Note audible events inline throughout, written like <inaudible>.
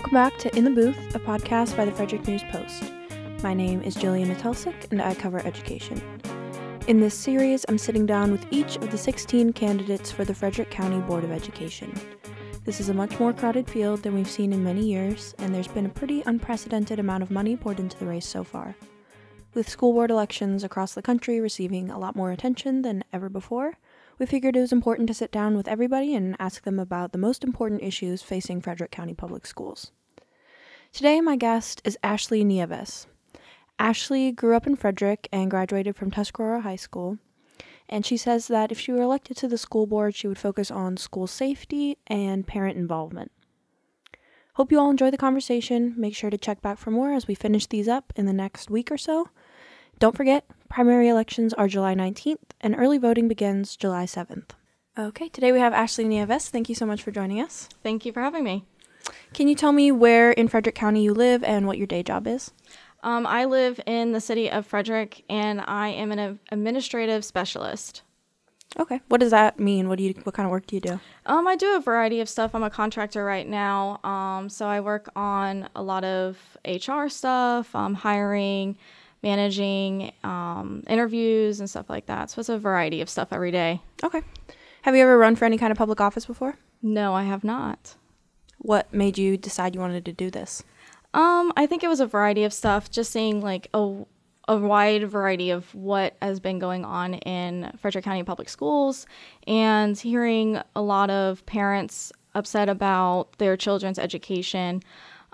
Welcome back to In the Booth, a podcast by the Frederick News Post. My name is Jillian Atelsek, and I cover education. In this series, I'm sitting down with each of the 16 candidates for the Frederick County Board of Education. This is a much more crowded field than we've seen in many years, and there's been a pretty unprecedented amount of money poured into the race so far. With school board elections across the country receiving a lot more attention than ever before, we figured it was important to sit down with everybody and ask them about the most important issues facing Frederick County Public Schools. Today, my guest is Ashley Nieves. Ashley grew up in Frederick and graduated from Tuscarora High School, and she says that if she were elected to the school board, she would focus on school safety and parent involvement. Hope you all enjoy the conversation. Make sure to check back for more as we finish these up in the next week or so. Don't forget, primary elections are July 19th and early voting begins July 7th. Okay, today we have Ashley Nieves. Thank you so much for joining us. Thank you for having me. Can you tell me where in Frederick County you live and what your day job is? Um, I live in the city of Frederick and I am an administrative specialist. Okay. What does that mean? What do you what kind of work do you do? Um, I do a variety of stuff. I'm a contractor right now. Um, so I work on a lot of HR stuff, um, hiring, managing um, interviews and stuff like that. So it's a variety of stuff every day. Okay. Have you ever run for any kind of public office before? No, I have not. What made you decide you wanted to do this? Um, I think it was a variety of stuff. Just seeing like a a wide variety of what has been going on in Frederick County Public Schools, and hearing a lot of parents upset about their children's education.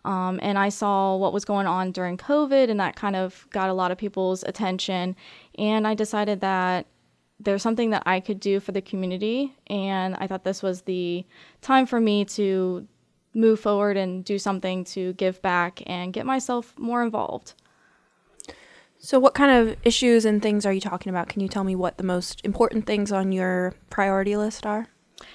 Um, and I saw what was going on during COVID, and that kind of got a lot of people's attention. And I decided that there's something that I could do for the community, and I thought this was the time for me to move forward and do something to give back and get myself more involved. So, what kind of issues and things are you talking about? Can you tell me what the most important things on your priority list are?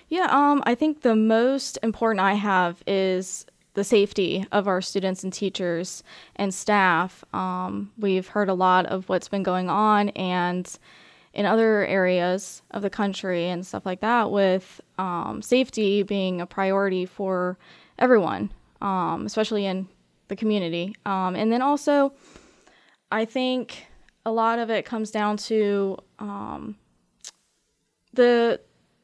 Yeah, um, I think the most important I have is the safety of our students and teachers and staff. Um, we've heard a lot of what's been going on and in other areas of the country and stuff like that, with um, safety being a priority for everyone, um, especially in the community. Um, and then also, I think a lot of it comes down to um, the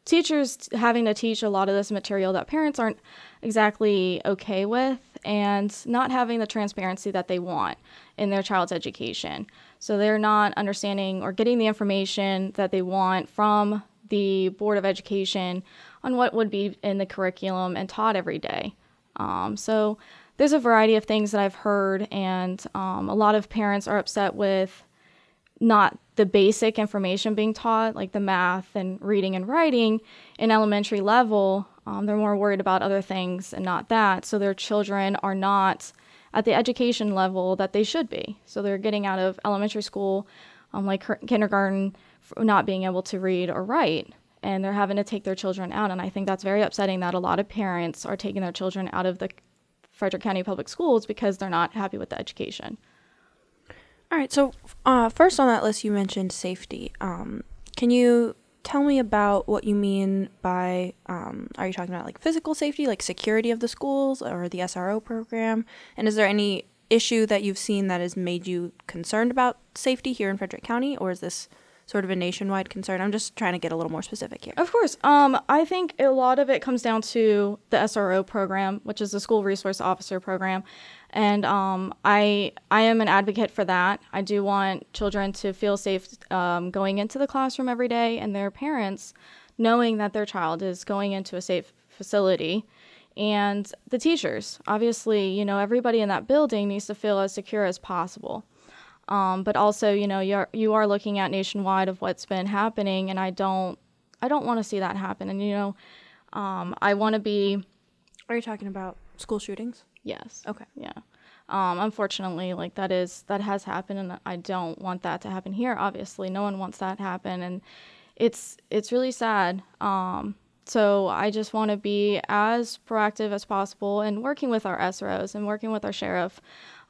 teachers having to teach a lot of this material that parents aren't exactly okay with and not having the transparency that they want in their child's education. So they're not understanding or getting the information that they want from the Board of Education on what would be in the curriculum and taught every day. Um, so there's a variety of things that I've heard, and um, a lot of parents are upset with not the basic information being taught, like the math and reading and writing in elementary level. Um, they're more worried about other things and not that. So their children are not at the education level that they should be. So they're getting out of elementary school, um, like kindergarten, not being able to read or write. And they're having to take their children out. And I think that's very upsetting that a lot of parents are taking their children out of the Frederick County Public Schools because they're not happy with the education. All right. So, uh, first on that list, you mentioned safety. Um, can you tell me about what you mean by um, are you talking about like physical safety, like security of the schools or the SRO program? And is there any issue that you've seen that has made you concerned about safety here in Frederick County, or is this sort of a nationwide concern? I'm just trying to get a little more specific here. Of course. Um, I think a lot of it comes down to the SRO program, which is the School Resource Officer program and um, I I am an advocate for that. I do want children to feel safe um, going into the classroom every day, and their parents knowing that their child is going into a safe facility. And the teachers, obviously, you know, everybody in that building needs to feel as secure as possible. Um, but also, you know, you're you are looking at nationwide of what's been happening, and I don't I don't want to see that happen. And you know, um, I want to be. Are you talking about school shootings? Yes. Okay. Yeah. Um, unfortunately, like that is that has happened, and I don't want that to happen here. Obviously, no one wants that to happen, and it's it's really sad. Um, so I just want to be as proactive as possible and working with our SROs and working with our sheriff,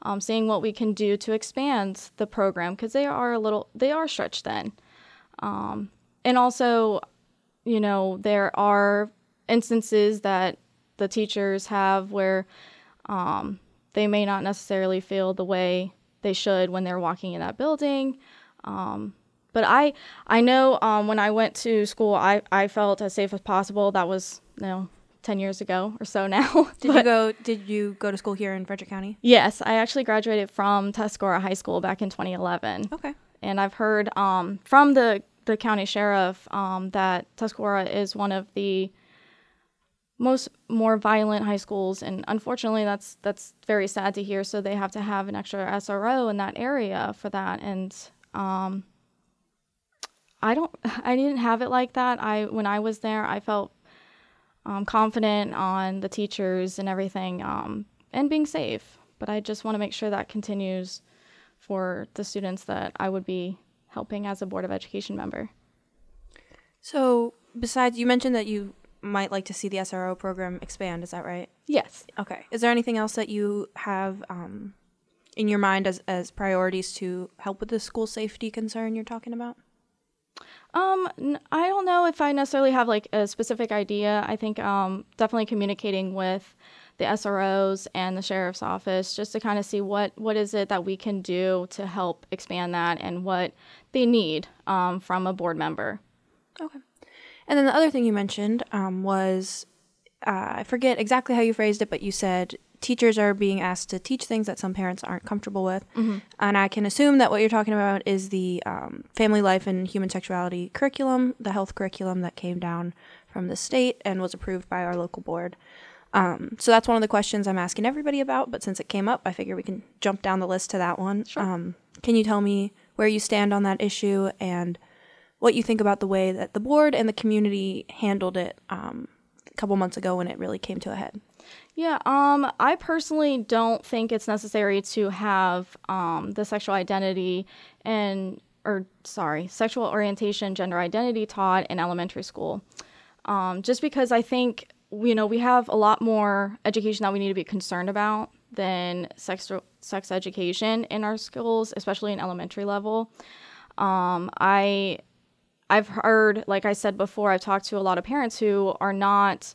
um, seeing what we can do to expand the program because they are a little they are stretched thin, um, and also, you know, there are instances that the teachers have where Um, they may not necessarily feel the way they should when they're walking in that building. Um, but I I know um, when I went to school, I, I felt as safe as possible. That was you know 10 years ago or so now. <laughs> did you go did you go to school here in Frederick County? Yes, I actually graduated from Tuscarora High School back in 2011. Okay. And I've heard um, from the the county sheriff um, that Tuscarora is one of the most more violent high schools and unfortunately that's that's very sad to hear so they have to have an extra SRO in that area for that and um, I don't <laughs> I didn't have it like that I when I was there I felt um, confident on the teachers and everything um, and being safe but I just want to make sure that continues for the students that I would be helping as a board of education member so besides you mentioned that you might like to see the SRO program expand. Is that right? Yes. Okay. Is there anything else that you have um, in your mind as, as priorities to help with the school safety concern you're talking about? Um, I don't know if I necessarily have like a specific idea. I think um, definitely communicating with the SROs and the sheriff's office just to kind of see what what is it that we can do to help expand that and what they need um, from a board member. Okay. And then the other thing you mentioned um, was uh, I forget exactly how you phrased it, but you said teachers are being asked to teach things that some parents aren't comfortable with. Mm-hmm. And I can assume that what you're talking about is the um, family life and human sexuality curriculum, the health curriculum that came down from the state and was approved by our local board. Um, so that's one of the questions I'm asking everybody about. But since it came up, I figure we can jump down the list to that one. Sure. Um, can you tell me where you stand on that issue and what you think about the way that the board and the community handled it um, a couple months ago when it really came to a head. Yeah, um, I personally don't think it's necessary to have um, the sexual identity and, or sorry, sexual orientation, gender identity taught in elementary school. Um, just because I think, you know, we have a lot more education that we need to be concerned about than sex, sex education in our schools, especially in elementary level. Um, I I've heard, like I said before, I've talked to a lot of parents who are not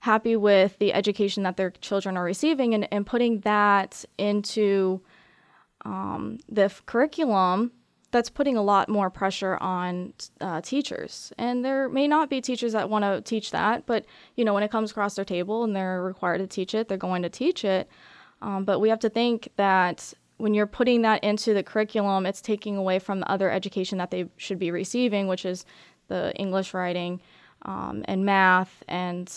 happy with the education that their children are receiving and, and putting that into um, the f- curriculum that's putting a lot more pressure on uh, teachers and there may not be teachers that want to teach that but you know when it comes across their table and they're required to teach it they're going to teach it um, but we have to think that when you're putting that into the curriculum, it's taking away from the other education that they should be receiving, which is the English writing um, and math. And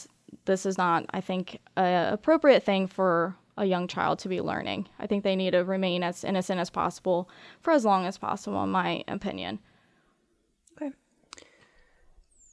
this is not, I think, an appropriate thing for a young child to be learning. I think they need to remain as innocent as possible for as long as possible, in my opinion. Okay.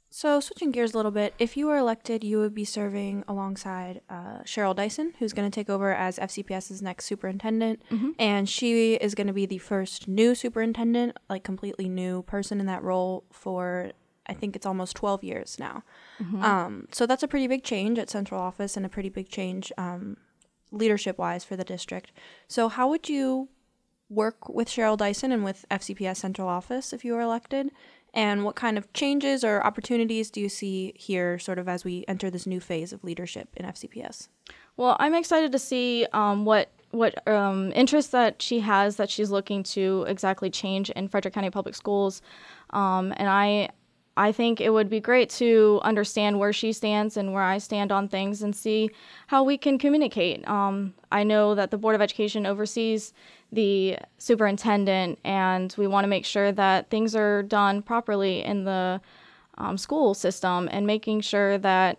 So, switching gears a little bit, if you were elected, you would be serving alongside uh, Cheryl Dyson, who's going to take over as FCPS's next superintendent. Mm-hmm. And she is going to be the first new superintendent, like completely new person in that role for, I think it's almost 12 years now. Mm-hmm. Um, so, that's a pretty big change at central office and a pretty big change um, leadership wise for the district. So, how would you work with Cheryl Dyson and with FCPS central office if you were elected? And what kind of changes or opportunities do you see here, sort of as we enter this new phase of leadership in FCPS? Well, I'm excited to see um, what what um, interests that she has that she's looking to exactly change in Frederick County Public Schools, um, and I I think it would be great to understand where she stands and where I stand on things and see how we can communicate. Um, I know that the Board of Education oversees the superintendent, and we want to make sure that things are done properly in the um, school system and making sure that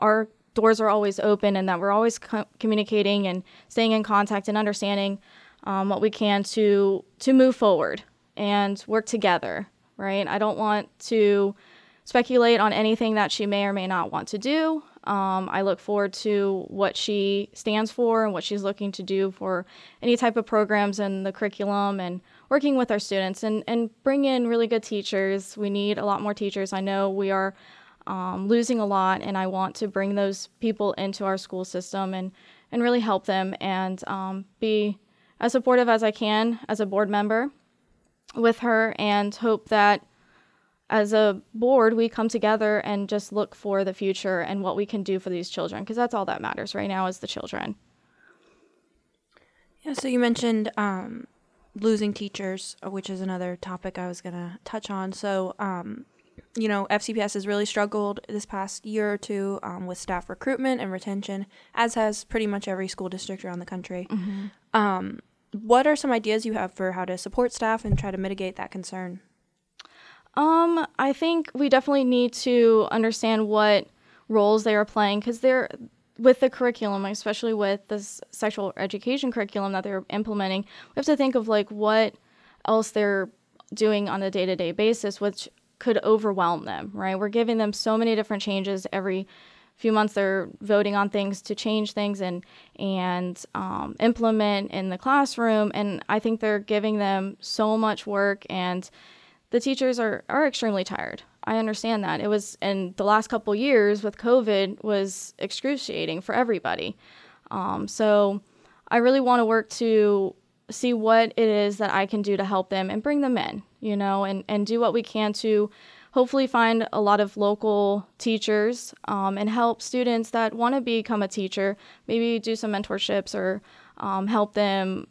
our doors are always open and that we're always co- communicating and staying in contact and understanding um, what we can to to move forward and work together right? I don't want to speculate on anything that she may or may not want to do. Um, I look forward to what she stands for and what she's looking to do for any type of programs in the curriculum and working with our students and, and bring in really good teachers. We need a lot more teachers. I know we are um, losing a lot, and I want to bring those people into our school system and, and really help them and um, be as supportive as I can as a board member with her and hope that as a board we come together and just look for the future and what we can do for these children because that's all that matters right now is the children Yeah, so you mentioned um, losing teachers, which is another topic I was going to touch on. So, um, you know, FCPS has really struggled this past year or two um, with staff recruitment and retention, as has pretty much every school district around the country. Mm-hmm. What are some ideas you have for how to support staff and try to mitigate that concern? Um, I think we definitely need to understand what roles they are playing because they're with the curriculum, especially with this sexual education curriculum that they're implementing. We have to think of like what else they're doing on a day to day basis, which could overwhelm them, right? We're giving them so many different changes every few months. They're voting on things to change things and and um, implement in the classroom, and I think they're giving them so much work and the teachers are, are extremely tired. I understand that. It was in the last couple years with COVID was excruciating for everybody. Um, so I really want to work to see what it is that I can do to help them and bring them in, you know, and, and do what we can to hopefully find a lot of local teachers um, and help students that want to become a teacher, maybe do some mentorships or um, help them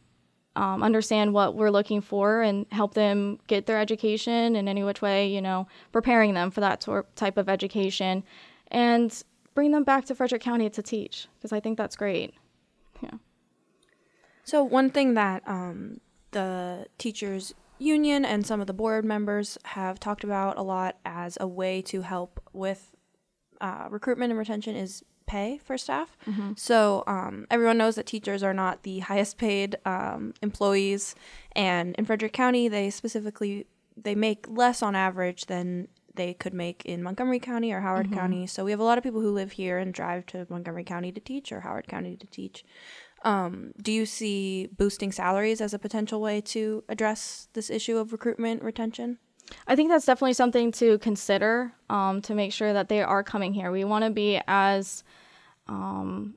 um, understand what we're looking for and help them get their education in any which way, you know, preparing them for that tor- type of education and bring them back to Frederick County to teach because I think that's great. Yeah. So, one thing that um, the teachers union and some of the board members have talked about a lot as a way to help with uh, recruitment and retention is pay for staff. Mm-hmm. So um, everyone knows that teachers are not the <laughs> highest paid um, employees, and in Frederick County, they specifically they make less on average than they could make in Montgomery County or Howard mm-hmm. County. So we have a lot of people who live here and drive to Montgomery County to teach or Howard County to teach. Um, do you see boosting salaries as a potential way to address this issue of recruitment retention? I think that's definitely something to consider um, to make sure that they are coming here. We want to be as, um,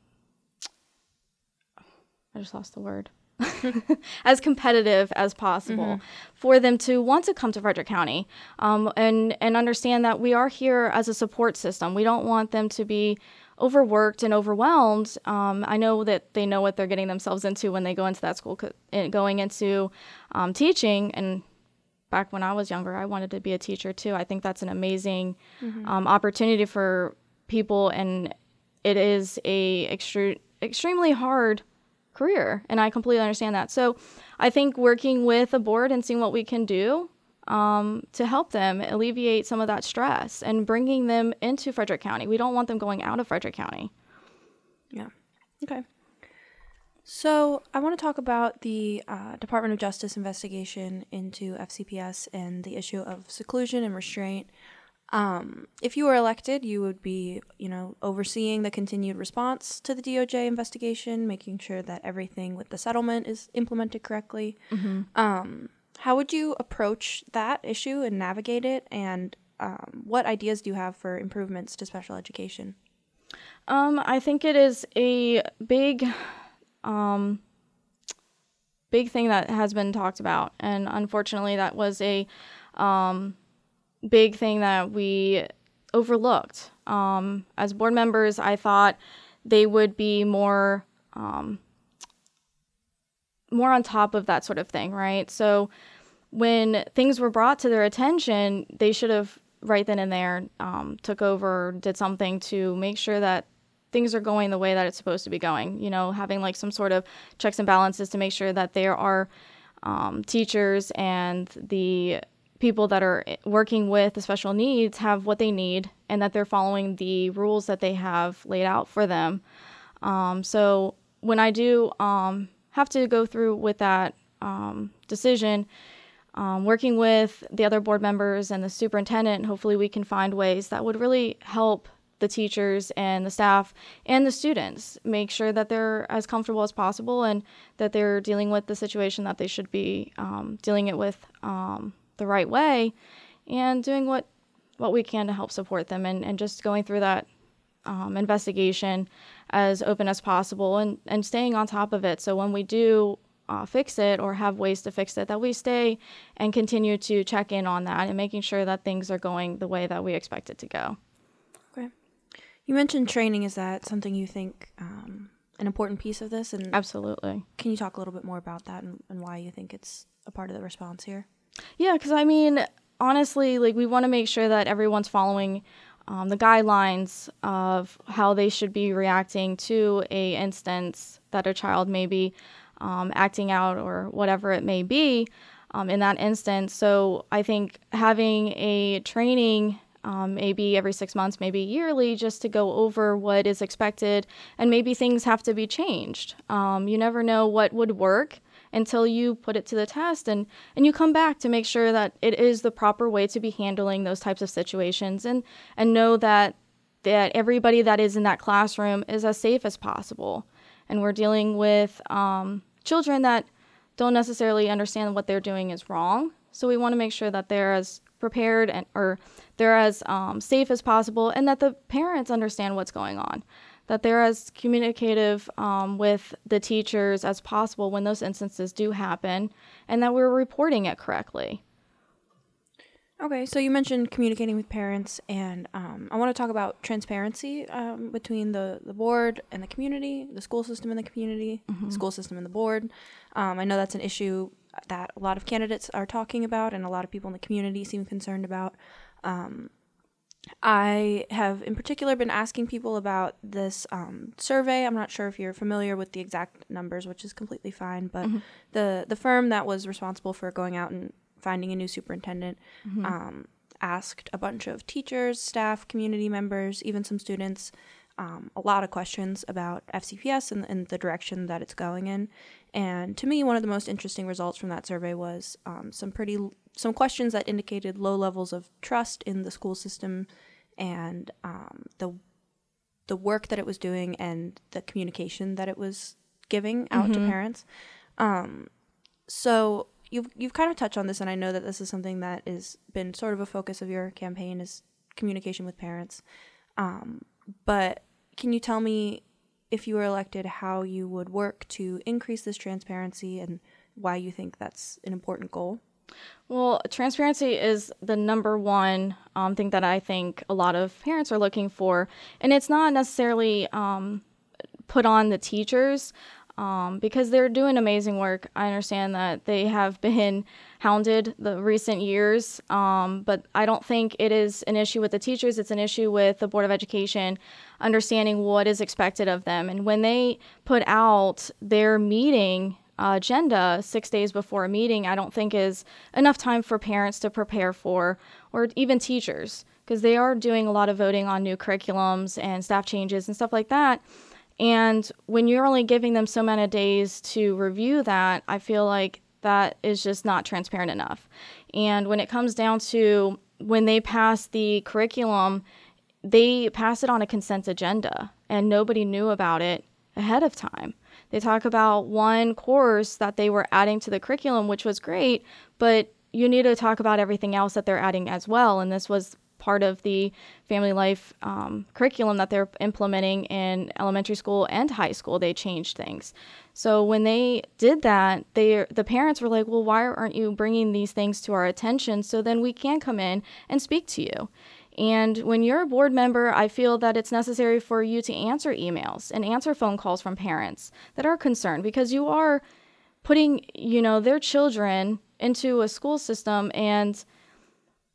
I just lost the word, <laughs> as competitive as possible mm-hmm. for them to want to come to Frederick County um, and and understand that we are here as a support system. We don't want them to be overworked and overwhelmed. Um, I know that they know what they're getting themselves into when they go into that school, eh, going into um, teaching and back when I was younger, I wanted to be a teacher too. I think that's an amazing mm-hmm. um, opportunity for people, and it is a extre- extremely hard career, and I completely understand that. So, I think working with a board and seeing what we can do um, to help them alleviate some of that stress and bringing them into Frederick County. We don't want them going out of Frederick County. Yeah. Okay. So, I want to talk about the uh, Department of Justice investigation into FCPS and the issue of seclusion and restraint. Um, if you were elected, you would be, you know, overseeing the continued response to the DOJ investigation, making sure that everything with the settlement is implemented correctly. Mm-hmm. Um, how would you approach that issue and navigate it? And um, what ideas do you have for improvements to special education? Um, I think it is a big um, big thing that has been talked about, and unfortunately, that was a um, big thing that we overlooked. Um, as board members, I thought they would be more um, more on top of that sort of thing, right? So when things were brought to their attention, they should have right then and there um, took over, did something to make sure that things are going the way that it's supposed to be going. You know, having like some sort of checks and balances to make sure that there are um, teachers and the people that are working with the special needs have what they need and that they're following the rules that they have laid out for them. Um, so when I do um, have to go through with that um, decision, um, working with the other board members and the superintendent, hopefully we can find ways that would really help the teachers and the staff and the students make sure that they're as comfortable as possible and that they're dealing with the situation that they should be um, dealing it with um, the right way and doing what what we can to help support them and, and just going through that um, investigation as open as possible and, and staying on top of it so when we do uh, fix it or have ways to fix it that we stay and continue to check in on that and making sure that things are going the way that we expect it to go Okay. you mentioned training. Is that something you think um, an important piece of this? And Absolutely. can you talk a little bit more about that and, and why you think it's a part of the response here? Yeah, because I mean, honestly, like we want to make sure that everyone's following um, the guidelines of how they should be reacting to a instance that a child may be um, acting out or whatever it may be um, in that instance. So I think having a training. Um, maybe every six months, maybe yearly, just to go over what is expected, and maybe things have to be changed. Um, you never know what would work until you put it to the test and and you come back to make sure that it is the proper way to be handling those types of situations and and know that that everybody that is in that classroom is as safe as possible. And we're dealing with um, children that don't necessarily understand what they're doing is wrong. So we want to make sure that they're as prepared and or they're as um, safe as possible and that the parents understand what's going on that they're as communicative um, with the teachers as possible when those instances do happen, and that we're reporting it correctly. Okay, so you mentioned communicating with parents, and um, I want to talk about transparency um, between the, the board and the community, the school system and the community, mm-hmm. the school system and the board. Um, I know that's an issue that a lot of candidates are talking about, and a lot of people in the community seem concerned about. Um, I have, in particular, been asking people about this um, survey. I'm not sure if you're familiar with the exact numbers, which is completely fine. But mm-hmm. the the firm that was responsible for going out and finding a new superintendent mm-hmm. um, asked a bunch of teachers, staff, community members, even some students, um, a lot of questions about FCPS and, and, the direction that it's going in. And to me, one of the most interesting results from that survey was um, some pretty some questions that indicated low levels of trust in the school system and um, the the work that it was doing and the communication that it was giving out mm-hmm. to parents. Um, so you've you've kind of touched on this, and I know that this is something that has been sort of a focus of your campaign is communication with parents. Um, but can you tell me if you were elected how you would work to increase this transparency and why you think that's an important goal? Well, transparency is the number one um, thing that I think a lot of parents are looking for. And it's not necessarily um, put on the teachers um, because they're doing amazing work. I understand that they have <laughs> been hounded the recent years, um, but I don't think it is an issue with the teachers. It's an issue with the Board of Education understanding what is expected of them. And when they put out their meeting, uh, agenda six days before a meeting, I don't think is enough time for parents to prepare for, or even teachers, because they are doing a lot of voting on new curriculums and staff changes and stuff like that. And when you're only giving them so many days to review that, I feel like that is just not transparent enough. And when it comes down to when they pass the curriculum, they pass it on a consent agenda, and nobody knew about it ahead of time. They talk about one course that they were adding to the curriculum, which was great, but you need to talk about everything else that they're adding as well. And this was part of the family life um, curriculum that they're implementing in elementary school and high school. They changed things. So when they did that, they the parents were like, "Well, why aren't you bringing these things to our attention so then we can come in and speak to you?" And when you're a board member, I feel that it's necessary for you to answer emails and answer phone calls from parents that are concerned because you are putting, you know, their children into a school system and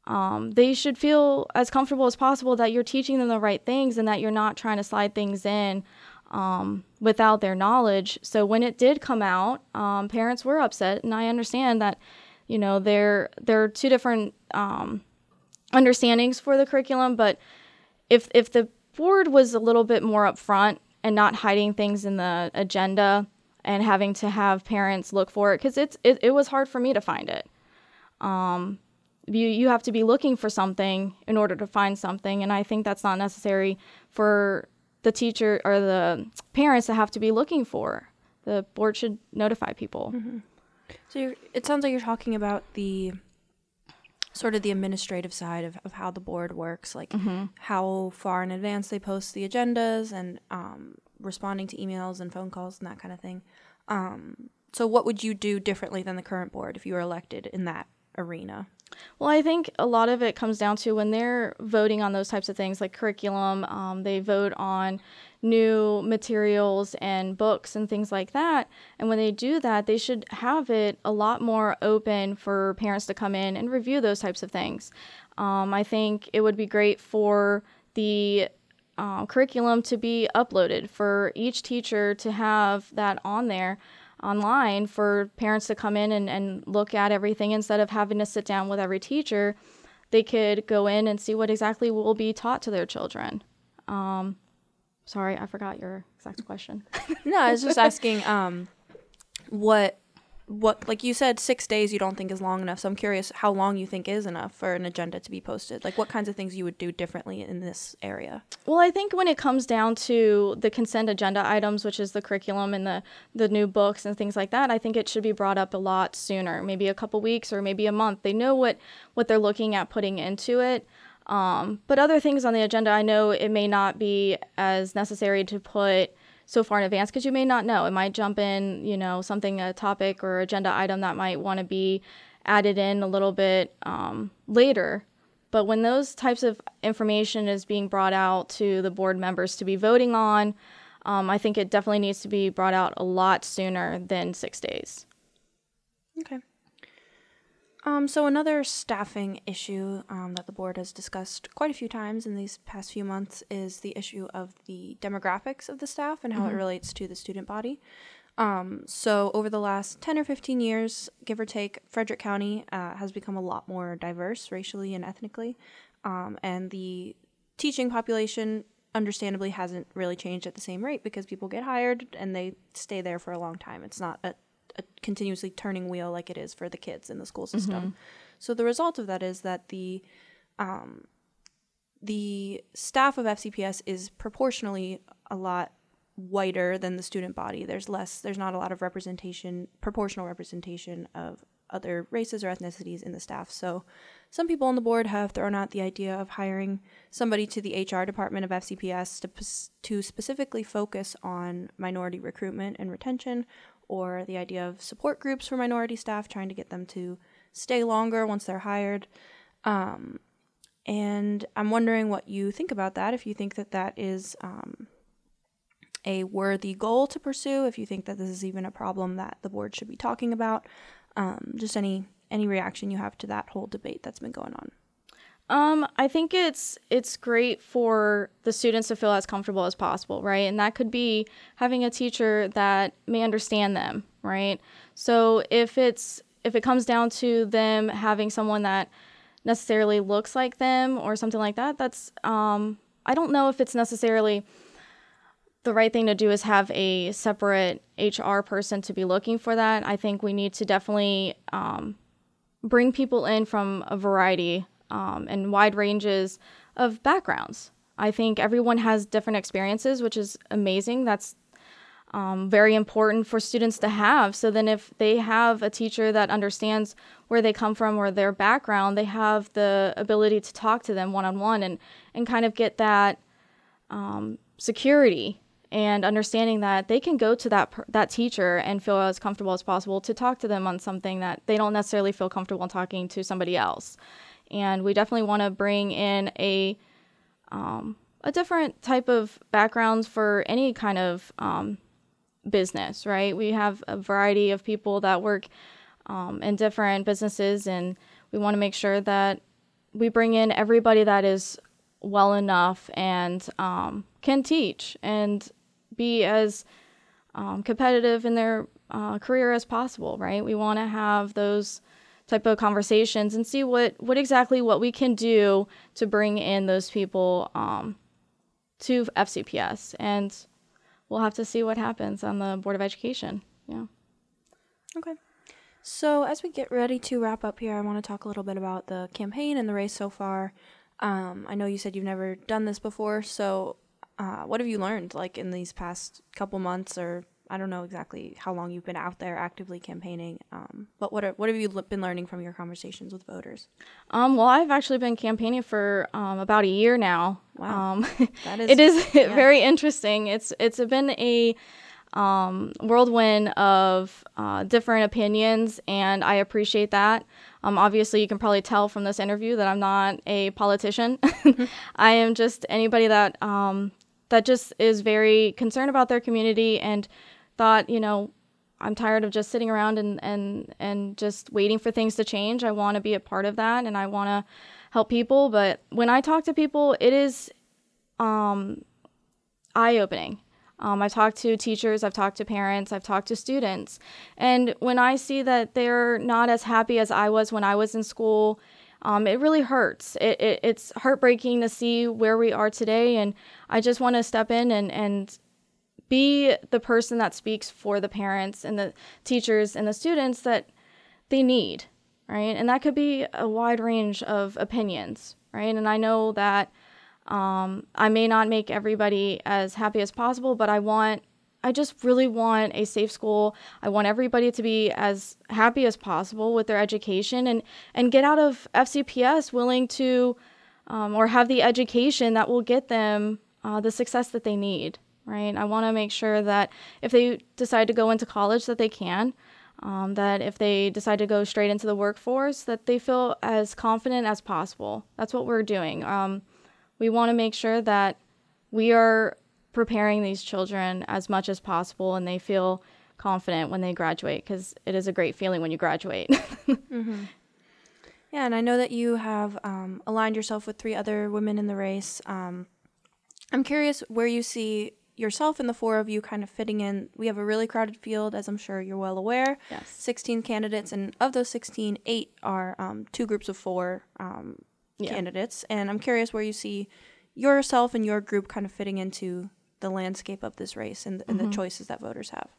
um, they should feel as comfortable as possible that you're teaching them the right things and that you're not trying to slide things in um, without their knowledge. So when it did come out, um, parents were upset, and I understand that, you know, there are two different um, understandings for the curriculum, but if if the board was a little bit more upfront and not hiding things in the agenda and having to have parents look for it because it's it, it was hard for me to find it. Um, you you have to be looking for something in order to find something and i think that's not necessary for the teacher or the parents to have to be looking for. The board should notify people. Mm-hmm. so it sounds like you're talking about the sort of the administrative side of, of how the board works, like mm-hmm. how far in advance they post the agendas and um, responding to emails and phone calls and that kind of thing. Um, so, what would you do differently than the current board if you were elected in that arena? Well, I think a lot of it comes down to when they're voting on those types of things like curriculum, um, they vote on new materials and books and things like that. And when they do that, they should have it a lot more open for parents to come in and review those types of things. Um, I think it would be great for the uh, curriculum to be uploaded for each teacher to have that on there online for parents to come in and, and look at everything instead of having to sit down with every teacher they could go in and see what exactly will be taught to their children um, sorry i forgot your exact <laughs> question. No i was just asking um, what what like you said six days you don't think is long enough so i'm curious how long you think is enough for an agenda to be posted. Like what kinds of things you would do differently in this area? Well i think when it comes down to the consent agenda items which is the curriculum and the the new books and things like that i think it should be brought up a lot sooner maybe a couple weeks or maybe a month. They know what what they're looking at putting into it um, but other things on the agenda i know it may not be as necessary to put so far in advance because you may not know. It might jump in, you know, something, a topic or agenda item that might want to be added in a little bit um, later. But when those types of information is being brought out to the board members to be voting on, um, I think it definitely needs to be brought out a lot sooner than six days. Okay. Um, so another staffing issue um, that the board has discussed quite a few times in these past few months is the issue of the demographics of the staff and how mm-hmm. it relates to the student body. Um, so over the last 10 or 15 years, give or take, Frederick County uh, has become a lot more diverse racially and ethnically. Um, and the teaching population understandably hasn't really changed at the same rate because people get hired and they stay there for a long time. It's not a a continuously turning wheel like it is for the kids in the school system. Mm-hmm. So the result of that is that the um, the staff of FCPS is proportionally a lot whiter than the student body. There's less. There's not a lot of representation, proportional representation of other races or ethnicities in the staff. So some people on the board have thrown out the idea of hiring somebody to the HR department of FCPS to, to specifically focus on minority recruitment and retention or the idea of support groups for minority staff, trying to get them to stay longer once they're hired. Um, and I'm wondering what you think about that, if you think that that is um, a worthy goal to pursue, if you think that this is even a problem that the board should be talking about. Um, just any any reaction you have to that whole debate that's been going on. Um, I think it's it's great for the students to feel as comfortable as possible, right? And that could be having a teacher that may understand them, right? So if it's if it comes down to them having someone that necessarily looks like them or something like that, that's um, I don't know if it's necessarily the right thing to do is have a separate HR person to be looking for that. I think we need to definitely um, bring people in from a variety um, and wide ranges of backgrounds. I think everyone has different experiences, which is amazing. That's um, very important for students to have. So then, if they have a teacher that understands where they come from or their background, they have the ability to talk to them one on one and and kind of get that um, security and understanding that they can go to that that teacher and feel as comfortable as possible to talk to them on something that they don't necessarily feel comfortable talking to somebody else and we definitely want to bring in a um, a different type of backgrounds for any kind of um, business, right? We have a variety of people that work um, in different businesses, and we want to make sure that we bring in everybody that is well enough and um, can teach and be as um, competitive in their uh, career as possible, right? We want to have those type of conversations and see what what exactly what we can do to bring in those people um, to FCPS, and we'll have to see what happens on the Board of Education. Yeah. Okay. So as we get ready to wrap up here, I want to talk a little bit about the campaign and the race so far. Um, I know you said you've never done this before, so uh, what have you learned, like in these past couple months or I don't know exactly how long you've been out there actively campaigning, um, but what are, what have you been learning from your conversations with voters? Um, well, I've actually been campaigning for um, about a year now. Wow, um, <laughs> that is <laughs> it is <laughs> yeah. very interesting. It's it's been a um, whirlwind of uh, different opinions, and I appreciate that. Um, obviously, you can probably tell from this interview that I'm not a politician. I am just anybody that that just is very concerned about their community and thought, you know, I'm tired of just sitting around and and and just waiting for things to change. I want to be a part of that and I want to help people, but when I talk to people, it is um, eye-opening. Um, I've talked to teachers, I've talked to parents, I've talked to students. And when I see that they're not as happy as I was when I was in school, um, it really hurts. It, it, it's heartbreaking to see where we are today. And I just want to step in and, and be the person that speaks for the parents and the teachers and the students that they need, right? And that could be a wide range of opinions, right? And I know that um, I may not make everybody as happy as possible, but I want, I just really want a safe school. I want everybody to be as happy as possible with their education and, and get out of FCPS willing to, um, or have the education that will get them uh, the success that they need right? I want to make sure that if they decide to go into college, that they can. Um, that if they decide to go straight into the workforce, that they feel as confident as possible. That's what we're doing. Um, we want to make sure that we are preparing these children as much as possible and they feel confident when they graduate because it is a great feeling when you graduate. <laughs> mm-hmm. Yeah, and I know that you have um, aligned yourself with three other women in the race. Um, I'm curious where you see yourself and the four of you kind of fitting in. We have a really crowded field, as I'm sure you're well aware. Yes. 16 candidates, and of those 16, eight are um, two groups of four um, yeah. candidates. And I'm curious where you see yourself and your group kind of fitting into the landscape of this race and, and mm-hmm. the choices that voters have.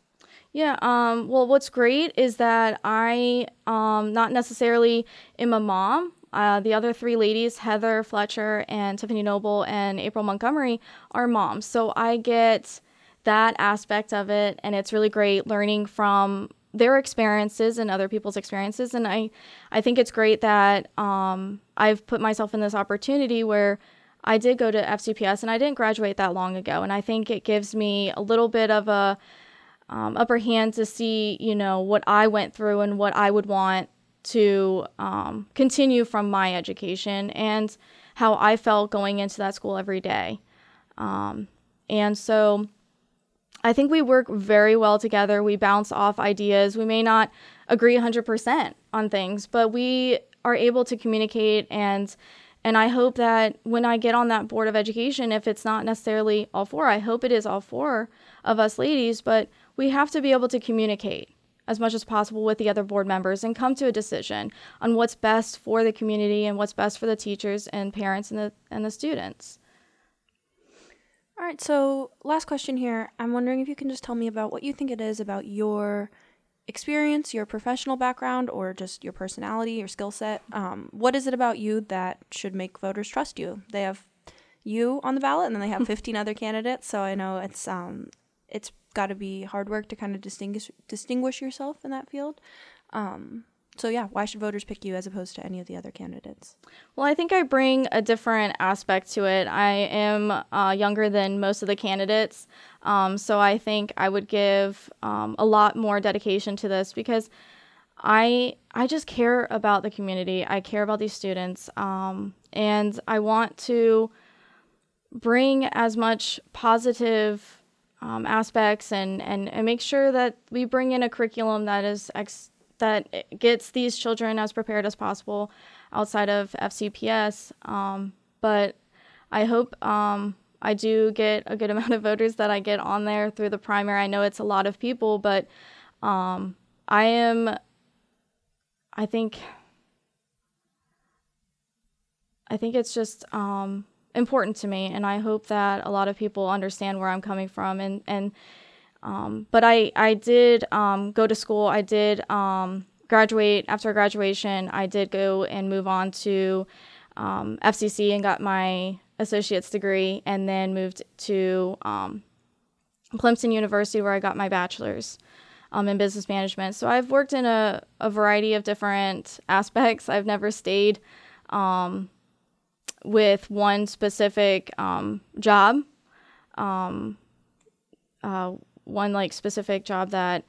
Yeah. Um, well, what's great is that I um, not necessarily am a mom. Uh, the other three ladies, Heather Fletcher and Tiffany Noble and April Montgomery, are moms. So I get that aspect of it, and it's really great learning from their experiences and other people's experiences. And I, I think it's great that um, I've put myself in this opportunity where I did go to FCPS and I didn't graduate that long ago. And I think it gives me a little bit of a um, upper hand to see, you know, what I went through and what I would want to um, continue from my education and how I felt going into that school every day. Um, and so I think we work very well together. We bounce off ideas. We may not agree 100% on things, but we are able to communicate and and I hope that when I get on that board of education, if it's not necessarily all four, I hope it is all four of us ladies, but we have to be able to communicate as much as possible with the other board members and come to a decision on what's best for the community and what's best for the teachers and parents and the and the students. All right, so last question here. I'm wondering if you can just tell me about what you think it is about your experience, your professional background, or just your personality, your skill set. Um, what is it about you that should make voters trust you? They have you on the ballot, and then they have <laughs> 15 other candidates. So I know it's um, it's got to be hard work to kind of distinguish distinguish yourself in that field. Um, so yeah, why should voters pick you as opposed to any of the other candidates? Well, I think I bring a different aspect to it. I am uh, younger than most of the candidates, um, so I think I would give um, a lot more dedication to this because I I just care about the community. I care about these students, um, and I want to bring as much positive um, aspects and, and, and make sure that we bring in a curriculum that is ex- that gets these children as prepared as possible outside of FCPS. Um, but I hope um, I do get a good <laughs> amount of voters that I get on there through the primary. I know it's a lot of people, but um, I am, I think, I think it's just um, important to me, and I hope that a lot of people understand where I'm coming from. And and um, but I I did um, go to school. I did um, graduate after graduation. I did go and move on to um, FCC and got my associate's degree, and then moved to um, Clemson University where I got my bachelor's. Um, in business management. So I've worked in a, a variety of different aspects. I've never stayed um, with one specific um, job, um, uh, one like specific job that.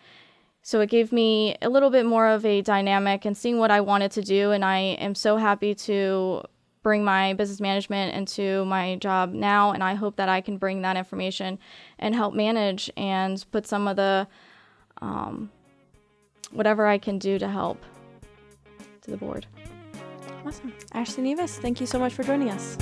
So it gave me a little bit more of a dynamic and seeing what I wanted to do. And I am so happy to bring my business management into my job now. And I hope that I can bring that information and help manage and put some of the um, whatever I can do to help to the board. Awesome. Ashley Nevis, thank you so much for joining us.